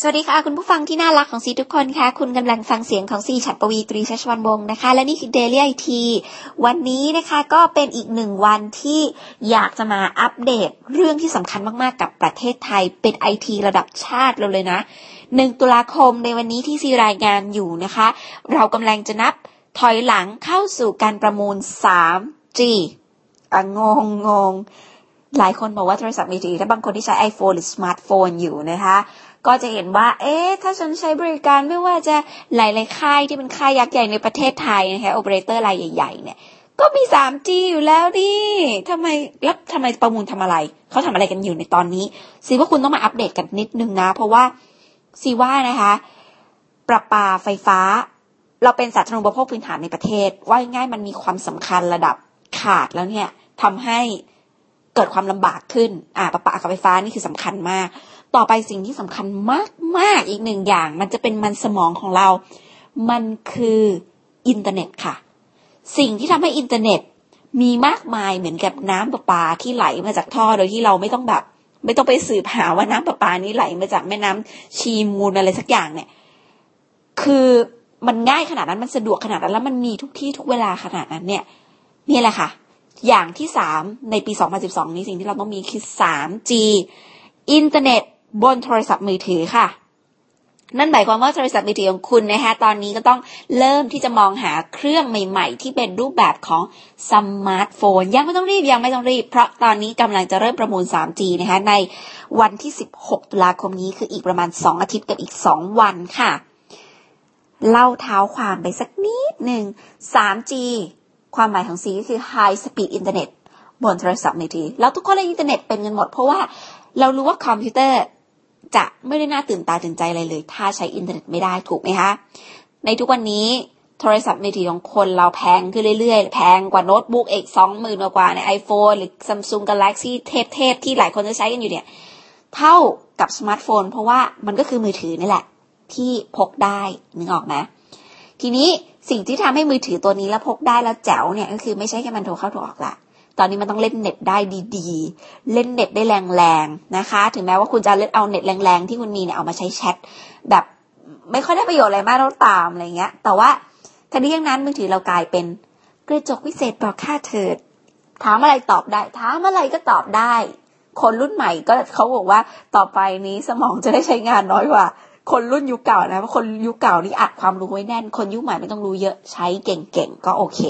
สวัสดีค่ะ คุณผู้ฟังที่น่ารักของซีทุกคนค่ะ คุณกำลังฟังเสียงของซีฉัตรปวีตรีชัชวันวงศ์นะคะ และนี่คือ Daily IT วันนี้นะคะก็เป็นอีกหนึ่งวันที่อยากจะมาอัปเดตเรื่องที่สำคัญมากๆกับประเทศไทยเป็นไอทีระดับชาติเราเลยนะหนึ่งตุลาคมในวันนี้ที่ซีรายงานอยู่นะคะ เรากำลังจะนับถอยหลังเข้าสู่การประมูล 3G อะงงงงหลายคนบอกว่าโทรศัพท์มือถือถ้าบางคนที่ใช้ iPhone หรือสมาร์ทโฟนอยู่นะคะ ก็จะเห็นว่า เอ๊ะ ถ้าฉันใช้บริการไม่ว่าจะหลายๆค่ายที่เป็นค่ายยักษ์ใหญ่ในประเทศไทยนะคะโอเปอเรเตอร์รายใหญ่ๆเนี่ยก็มี 3G อยู่แล้วดิทำไมแล้วทำไมประมูลทำอะไร เขาทำอะไรกันอยู่ในตอนนี้ซีว่าคุณต้องมาอัปเดตกันนิดนึงนะ เพราะว่าซีว่านะคะประปาไฟฟ้า เราเป็นสาธารณูปโภคพื้นฐานในประเทศ ว่าง่ายมันมีความสำคัญระดับขาดแล้วเนี่ยทำให้ เกิดความลำบากขึ้น อ่าประปากับไฟฟ้านี่คือสำคัญมาก ต่อไปสิ่งที่สำคัญมากมากอีกหนึ่งอย่าง มันจะเป็นมันสมองของเรา มันคืออินเทอร์เน็ตค่ะ สิ่งที่ทำให้อินเทอร์เน็ตมีมากมายเหมือนกับน้ำประปาที่ไหลมาจากท่อโดยที่เราไม่ต้องแบบ ไม่ต้องไปสืบหาว่าน้ำประปานี้ไหลมาจากแม่น้ำชีมูลอะไรสักอย่างเนี่ย คือมันง่ายขนาดนั้นมันสะดวกขนาดนั้นแล้วมันมีทุกที่ทุกเวลาขนาดนั้นเนี่ยนี่แหละค่ะ อย่างที่สามในปี 2012 นี้สิ่งที่เราต้องมีคือ 3G อินเทอร์เน็ตบนโทรศัพท์มือถือค่ะ นั่นหมายความว่าโทรศัพท์มือถือของคุณนะคะตอนนี้ก็ต้องเริ่มที่จะมองหาเครื่องใหม่ ๆ ที่เป็นรูปแบบของสมาร์ทโฟน ยังไม่ต้องรีบยังไม่ต้องรีบ เพราะตอนนี้กำลังจะเริ่มประมูล 3G นะคะในวันที่ 16 ตุลาคมนี้คืออีกประมาณ 2 อาทิตย์กับอีก 2 วันค่ะ เล่าเท้าความไปสักนิดหนึ่ง 3G ความหมายของ C ก็คือ High Speed Internet บนโทรศัพท์มือถือแล้วทุกคนในอินเทอร์เน็ตเป็นกันหมด เพราะว่าเรารู้ว่าคอมพิวเตอร์จะไม่ได้น่าตื่นตาตื่นใจอะไรเลย ถ้าใช้อินเทอร์เน็ตไม่ได้ถูกไหมคะในทุกวันนี้โทรศัพท์มือถือของคนเราแพงขึ้นเรื่อยๆ แพงกว่าโน้ตบุ๊กอีกสองหมื่นกว่าใน iPhone หรือ Samsung Galaxy เทพๆที่หลายคนจะใช้กันอยู่เนี่ย เท่ากับสมาร์ทโฟน เพราะว่ามันก็คือมือถือนี่แหละ ที่พกได้นึกออกไหม ทีนี้สิ่งที่ทำให้มือถือตัวนี้แล้วพกได้แล้วแจ๋วเนี่ยก็คือไม่ใช่แค่มันโทรเข้าโทรออกละตอนนี้มันต้องเล่นเน็ตได้ดีๆ เล่นเน็ตได้แรงๆนะคะ ถึงแม้ว่าคุณจะเล่นเอาเน็ตแรงๆที่คุณมีเนี่ยเอามาใช้แชทแบบไม่ค่อยได้ประโยชน์อะไรมากเราตามอะไรเงี้ย แต่ว่าทั้งนทีอย่างนั้นมือถือเรากลายเป็นกระจกวิเศษบอกค่าเถิด ถามอะไรตอบได้ ถามอะไรก็ตอบได้ คนรุ่นใหม่ก็เขาบอกว่าต่อไปนี้สมองจะได้ใช้งานน้อยกว่า คนรุ่นยุคเก่านะเพราะคนยุคเก่านี่อัดความรู้ไว้แน่น คนยุคใหม่ไม่ต้องรู้เยอะใช้เก่งๆก็โอเค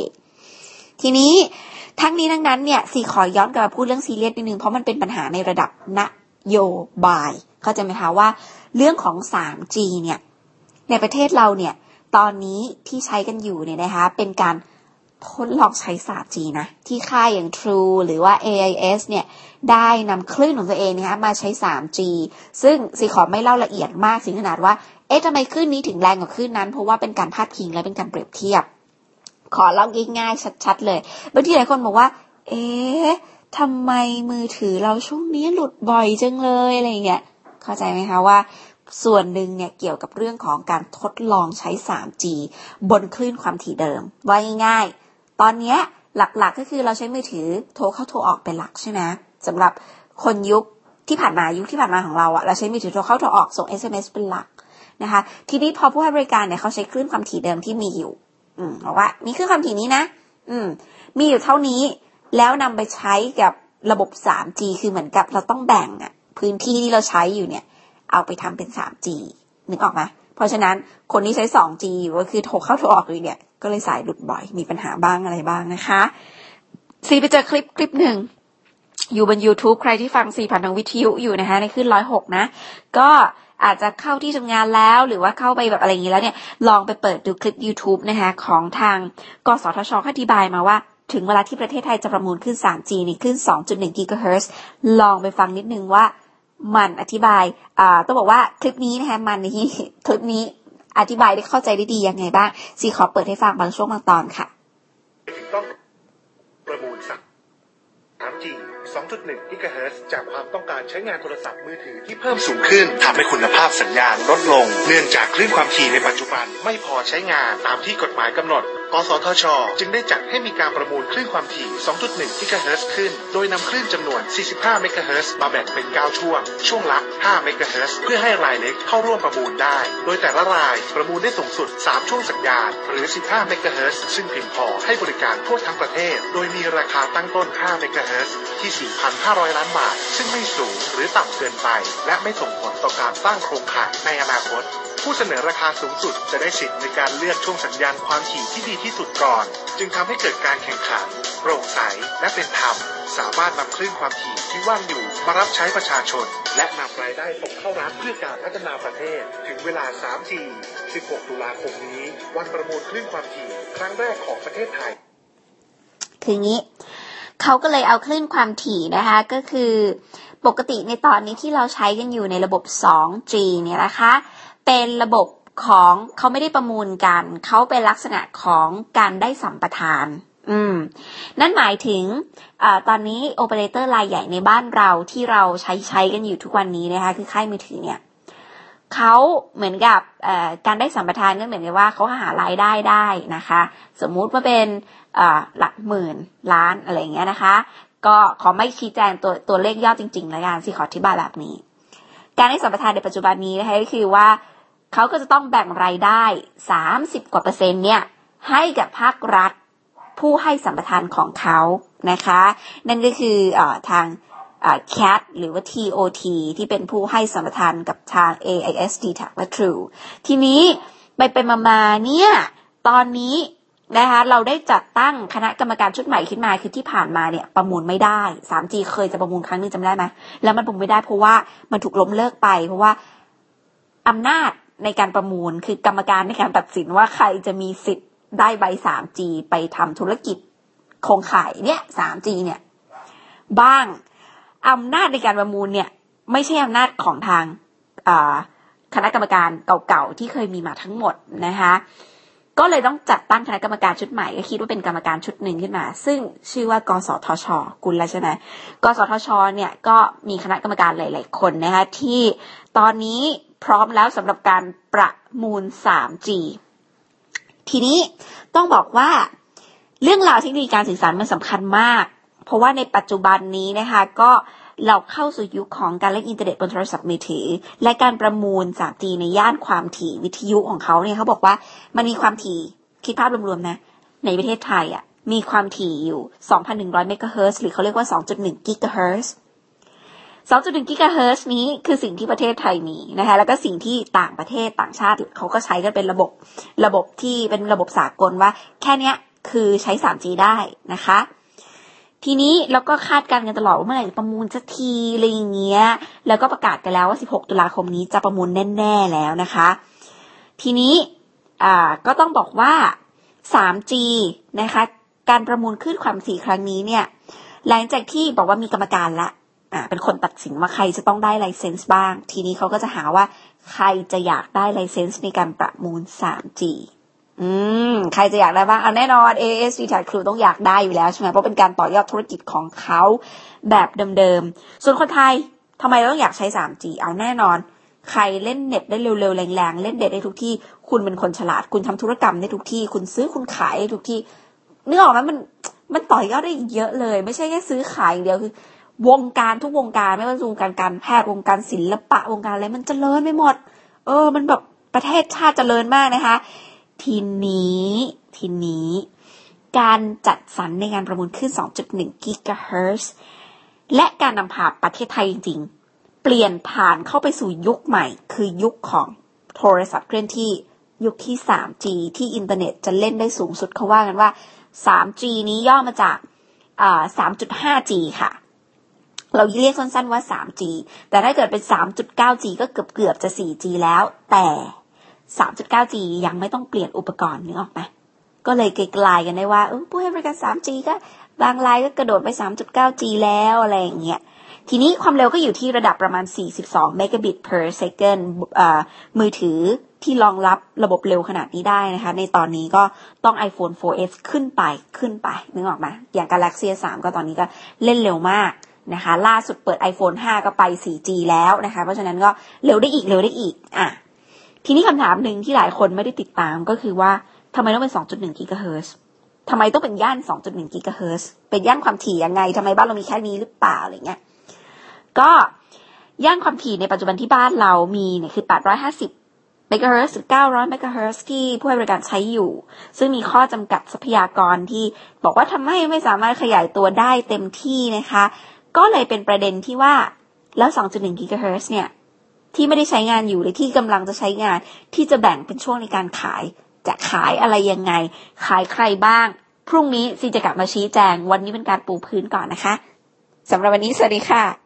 ทีนี้ทั้งนี้ทั้งนั้นเนี่ยสีขอย้อนกลับมาพูดเรื่องซีเรียสนิดนึงเพราะมันเป็นปัญหาในระดับนโยบาย เข้าใจไหมคะว่า เรื่องของ 3G เนี่ยในประเทศเราเนี่ยตอนนี้ที่ใช้กันอยู่เนี่ยนะคะเป็นการ ทดลองใช้ 3G นะ ที่ค่ายอย่าง True หรือว่า AIS เนี่ยได้นำคลื่นของตัวเองนะคะมาใช้ 3G ซึ่งสีขอไม่เล่าละเอียดมากถึงขนาดว่า เอ๊ะทำไมคลื่นนี้ถึงแรงกว่าคลื่นนั้น เพราะว่าเป็นการพาดพิงและเป็นการเปรียบเทียบ ขอเล่าง่ายๆชัด ๆ เลยบางทีหลายคนบอกว่า เอ๊ะทำไมมือถือเราช่วงนี้หลุดบ่อยจังเลยอะไรเงี้ยเข้าใจไหมคะว่าส่วนหนึ่งเนี่ยเกี่ยวกับเรื่องของการทดลองใช้ 3G บนคลื่นความถี่เดิม ว่าง่ายๆ ตอนนี้หลักๆก็คือเราใช้มือถือโทรเข้าโทรออกเป็นหลักใช่ไหมสำหรับคนยุคที่ผ่านมายุคที่ผ่านมาของเราอะเราใช้มือถือโทรเข้าโทรออกส่ง SMS เป็นหลักนะคะ ทีนี้พอผู้ให้บริการเนี่ยเขาใช้คลื่นความถี่เดิมที่มีอยู่ อืมบอกว่ามีคลื่นความถี่นี้นะ อืม มีอยู่เท่านี้แล้วนำไปใช้กับระบบ 3G คือเหมือนกับเราต้องแบ่งอะพื้นที่ที่เราใช้อยู่เนี่ย เอาไปทำเป็น 3G นึกออกไหมเพราะฉะนั้นคนที่ใช้ 2G อยู่ก็คือโทรเข้าโทรออกอยู่เนี่ย ก็เลยสายหลุดบ่อย มีปัญหาบ้างอะไรบ้างนะคะซีไปเจอคลิปคลิปหนึ่งอยู่บน YouTube ใครที่ฟังสี่ผ่านทางวิทยุอยู่นะคะในขึ้นร้อยหกนะ ก็อาจจะเข้าที่ทำงานแล้วหรือว่าเข้าไปแบบอะไรอย่างนี้แล้วเนี่ย ลองไปเปิดดูคลิป YouTube นะคะของทางกสทชอธิบายมาว่า ถึงเวลาที่ประเทศไทยจะประมูลขึ้น 3G นี่ขึ้น2.1 GHz ลองไปฟังนิดนึงว่ามันอธิบาย อ่า ต้องบอกว่าคลิปนี้นะคะมันนี้คลิปนี้ อธิบายได้เข้าใจได้ดียังไงบ้างซีขอเปิดให้ฟังบางช่วงบางตอนค่ะต้องประมูล 3G 2.1 GHz จากความต้องการใช้งานโทรศัพท์มือถือที่เพิ่มสูงขึ้นทำให้คุณภาพสัญญาณลดลง เนื่องจากคลื่นความถี่ในปัจจุบันไม่พอใช้งานตามที่กฎหมายกำหนด กสทช จึงได้จัดให้มีการประมูลคลื่นความถี่ 2.1กิกะเฮิรตซ์ขึ้น โดยนำคลื่นจำนวน 45 เมกะเฮิรตซ์มาแบ่งเป็น 9 ช่วง ช่วงละ 5 เมกะเฮิรตซ์เพื่อให้รายเล็กเข้าร่วมประมูลได้ โดยแต่ละรายประมูลได้สูงสุด 3 ช่วงสัญญาณ หรือ 15 เมกะเฮิรตซ์ซึ่งเพียงพอให้บริการทั่วทั้งประเทศ โดยมีราคาตั้งต้น 5 เมกะเฮิรตซ์ที่ 4,500 ล้านบาท ซึ่งไม่สูงหรือต่ำเกินไป และไม่ส่งผลต่อการสร้างโครงข่ายในอนาคต ผู้เสนอราคาสูงสุดจะได้สิทธิ์ในการเลือกช่วงสัญญาณความถี่ที่ดีที่สุดก่อน จึงทำให้เกิดการแข่งขันโปร่งใสและเป็นธรรม สามารถนำคลื่นความถี่ที่ว่างอยู่มารับใช้ประชาชน และนำรายได้ส่งเข้ารัฐเพื่อการพัฒนาประเทศ ถึงเวลา 3G 16 ตุลาคมนี้ วันประมูลคลื่นความถี่ครั้งแรกของประเทศไทย คืองี้เขาก็เลยเอาคลื่นความถี่นะคะก็คือปกติในตอนนี้ที่เราใช้กันอยู่ในระบบ 2G เนี่ยนะคะ เป็นระบบของเขาไม่ได้ประมูลกัน เขาเป็นลักษณะของการได้สัมปทาน อืม นั่นหมายถึงอตอนนี้โอเปอเรเตอร์รายใหญ่ในบ้านเราที่เราใช้ใช้กันอยู่ทุกวันนี้นะคะ คือค่ายมือถือเนี่ยเขาเหมือนกับการได้สัมปทานก็เหมือนกับว่าเขาหารายได้ได้นะคะ สมมุติว่าเป็นหลักหมื่นล้านอะไรเงี้ยนะคะ ก็ขอไม่ชี้แจงตัวตัวเลขยอดจริงๆแล้วกันสิขออธิบายแบบนี้ การได้สัมปทานในปัจจุบันนี้นะคะก็คือว่า เขาก็จะต้องแบ่งรายได้ 30 กว่าเปอร์เซ็นต์เนี่ยให้กับภาครัฐผู้ให้สัมปทานของเขานะคะ นั่นก็คืออทาง CAT หรือว่า TOT ที่เป็นผู้ให้สัมปทานกับทาง AIS d t a c และ True ทีนี้ไปไปมาๆเนี่ยตอนนี้นะคะเราได้จัดตั้งคณะกรรมการชุดใหม่ขึ้นมาคือที่ผ่านมาเนี่ยประมูลไม่ได้ 3G เคยจะประมูลครั้งนึงจำได้ไหมแล้วมันประมูลไม่ได้เพราะว่ามันถูกล้มเลิกไป เพราะว่าอำนาจ ในการประมูลคือกรรมการในการตัดสินว่าใครจะมีสิทธิ์ได้ใบ 3G ไปทำธุรกิจโครงข่ายเนี่ย 3G เนี่ย บ้างอำนาจในการประมูลเนี่ย ไม่ใช่อำนาจของทางคณะกรรมการเก่าๆที่เคยมีมาทั้งหมดนะคะ ก็เลยต้องจัดตั้งคณะกรรมการชุดใหม่ก็คิดว่าเป็นกรรมการชุดหนึ่งขึ้นมา ซึ่งชื่อว่ากสทช กุลใช่ไหมกสทช เนี่ยก็มีคณะกรรมการหลาย ๆ คนนะคะที่ตอนนี้พร้อมแล้วสำหรับการประมูล 3G ทีนี้ต้องบอกว่าเรื่องราวเทคโนโลยีการสื่อสารมันสำคัญมาก เพราะว่าในปัจจุบันนี้นะคะก็ เราเข้าสู่ยุคของการเล่นอินเทอร์เน็ตบนโทรศัพท์มือถือ และการประมูล 3G ในย่านความถี่วิทยุของเขาเนี่ยเขาบอกว่ามันมีความถี่คิดภาพรวมๆนะ ในประเทศไทยอะ่ะมีความถี่อยู่ 2,100 เมกะเฮิรตซ์หรือเขาเรียกว่า 2.1 กิกะเฮิรตซ์2.1 กิกะเฮิรตซ์นี้คือสิ่งที่ประเทศไทยมีนะคะ แล้วก็สิ่งที่ต่างประเทศต่างชาติเขาก็ใช้กันเป็นระบบระบบที่เป็นระบบสากลว่า แค่นี้คือใช้ 3G ได้นะคะ ทีนี้เราก็คาดการณ์กันตลอดว่าเมื่อไหร่จะประมูลสักทีอะไรอย่างเงี้ย แล้วก็ประกาศกันแล้วว่า 16 ตุลาคมนี้จะประมูลแน่ ๆแล้วนะคะ ทีนี้อ่าก็ต้องบอกว่า 3G นะคะ การประมูลขึ้นความถี่ครั้งนี้เนี่ย หลังจากที่บอกว่ามีกรรมการละอ่าเป็นคนตัดสินว่าใครจะต้องได้ไลเซนส์บ้าง ทีนี้เขาก็จะหาว่าใครจะอยากได้ไลเซนส์ในการประมูล 3G อืม ใครจะอยากได้บ้างเอาแน่นอน AS v t a c ครูต้องอยากได้อยู่แล้วใช่ไหมเพราะเป็นการต่อยอดธุรกิจของเขาแบบเดิมๆ ส่วนคนไทยทำไมต้องอยากใช้ 3G เอาแน่นอน ใครเล่นเน็ตได้เร็วๆ แรงๆ เล่นเน็ตได้ทุกที่ คุณเป็นคนฉลาด คุณทำธุรกรรมได้ทุกที่ คุณซื้อคุณขายได้ทุกที่เนื้อออกไหมมันมันต่อยอดได้เยอะเลย ไม่ใช่แค่ซื้อขายอย่างเดียวคือ วงการทุกวงการไม่ว่าจะวงการการแพทย์วงการศิลปะวงการอะไรมันจเจริญไปหมด เออ มันแบบประเทศชาติจเจริญมากนะคะ ทีนี้ ทีนี้ การจัดสรรในการประมูลขึ้น 2.1 กิกะเฮิรตซ์และการนำพาประเทศไทยจริงๆ เปลี่ยนผ่านเข้าไปสู่ยุคใหม่ คือยุคของโทรศัพท์เคลื่อนที่ยุคที่ 3G ที่อินเทอร์เน็ตจะเล่นได้สูงสุดเขาว่ากันว่า 3G นี้ย่อมาจาก 3.5G ค่ะ เราเรียกสั้นๆว่า 3G แต่ถ้าเกิดเป็น 3.9G ก็เกือบเกือบจะ 4G แล้ว แต่ 3.9G ยังไม่ต้องเปลี่ยนอุปกรณ์นึกออกไหมก็เลยไกลๆกันได้ว่าผู้ให้บริการ 3G ก็บางรายก็กระโดดไป 3.9G แล้วอะไรอย่างเงี้ยทีนี้ความเร็วก็อยู่ที่ระดับประมาณ 42 megabit per second มือถือที่รองรับระบบเร็วขนาดนี้ได้นะคะ ในตอนนี้ก็ต้อง iPhone 4S ขึ้นไปขึ้นไปนึกออกไหมอย่าง Galaxy 3 ก็ตอนนี้ก็เล่นเร็วมากนะคะ ล่าสุดเปิด iPhone 5 ก็ไป 4G แล้วนะคะ เพราะฉะนั้นก็เร็วได้อีกเร็วได้อีกอะ ทีนี้คำถามหนึ่งที่หลายคนไม่ได้ติดตามก็คือว่าทำไมต้องเป็น 2.1 กิกะเฮิรตซ์ทำไมต้องเป็นย่าน 2.1 กิกะเฮิรตซ์เป็นย่านความถี่ยังไงทำไมบ้านเรามีแค่นี้หรือเปล่าอะไรเงี้ย ก็ย่านความถี่ในปัจจุบันที่บ้านเรามีเนี่ยคือ 850เมกะเฮิรตซ์หรือ900เมกะเฮิรตที่ผู้ให้บริการใช้อยู่ ซึ่งมีข้อจำกัดทรัพยากรที่บอกว่าทำให้ไม่สามารถขยายตัวได้เต็มที่นะคะ ก็เลยเป็นประเด็นที่ว่าแล้ว 2.1 กิกะเฮิรตเนี่ย ที่ไม่ได้ใช้งานอยู่หรือที่กำลังจะใช้งาน ที่จะแบ่งเป็นช่วงในการขาย จะขายอะไรยังไง ขายใครบ้าง พรุ่งนี้ซีจะกลับมาชี้แจง วันนี้เป็นการปูพื้นก่อนนะคะสำหรับวันนี้สวัสดีค่ะ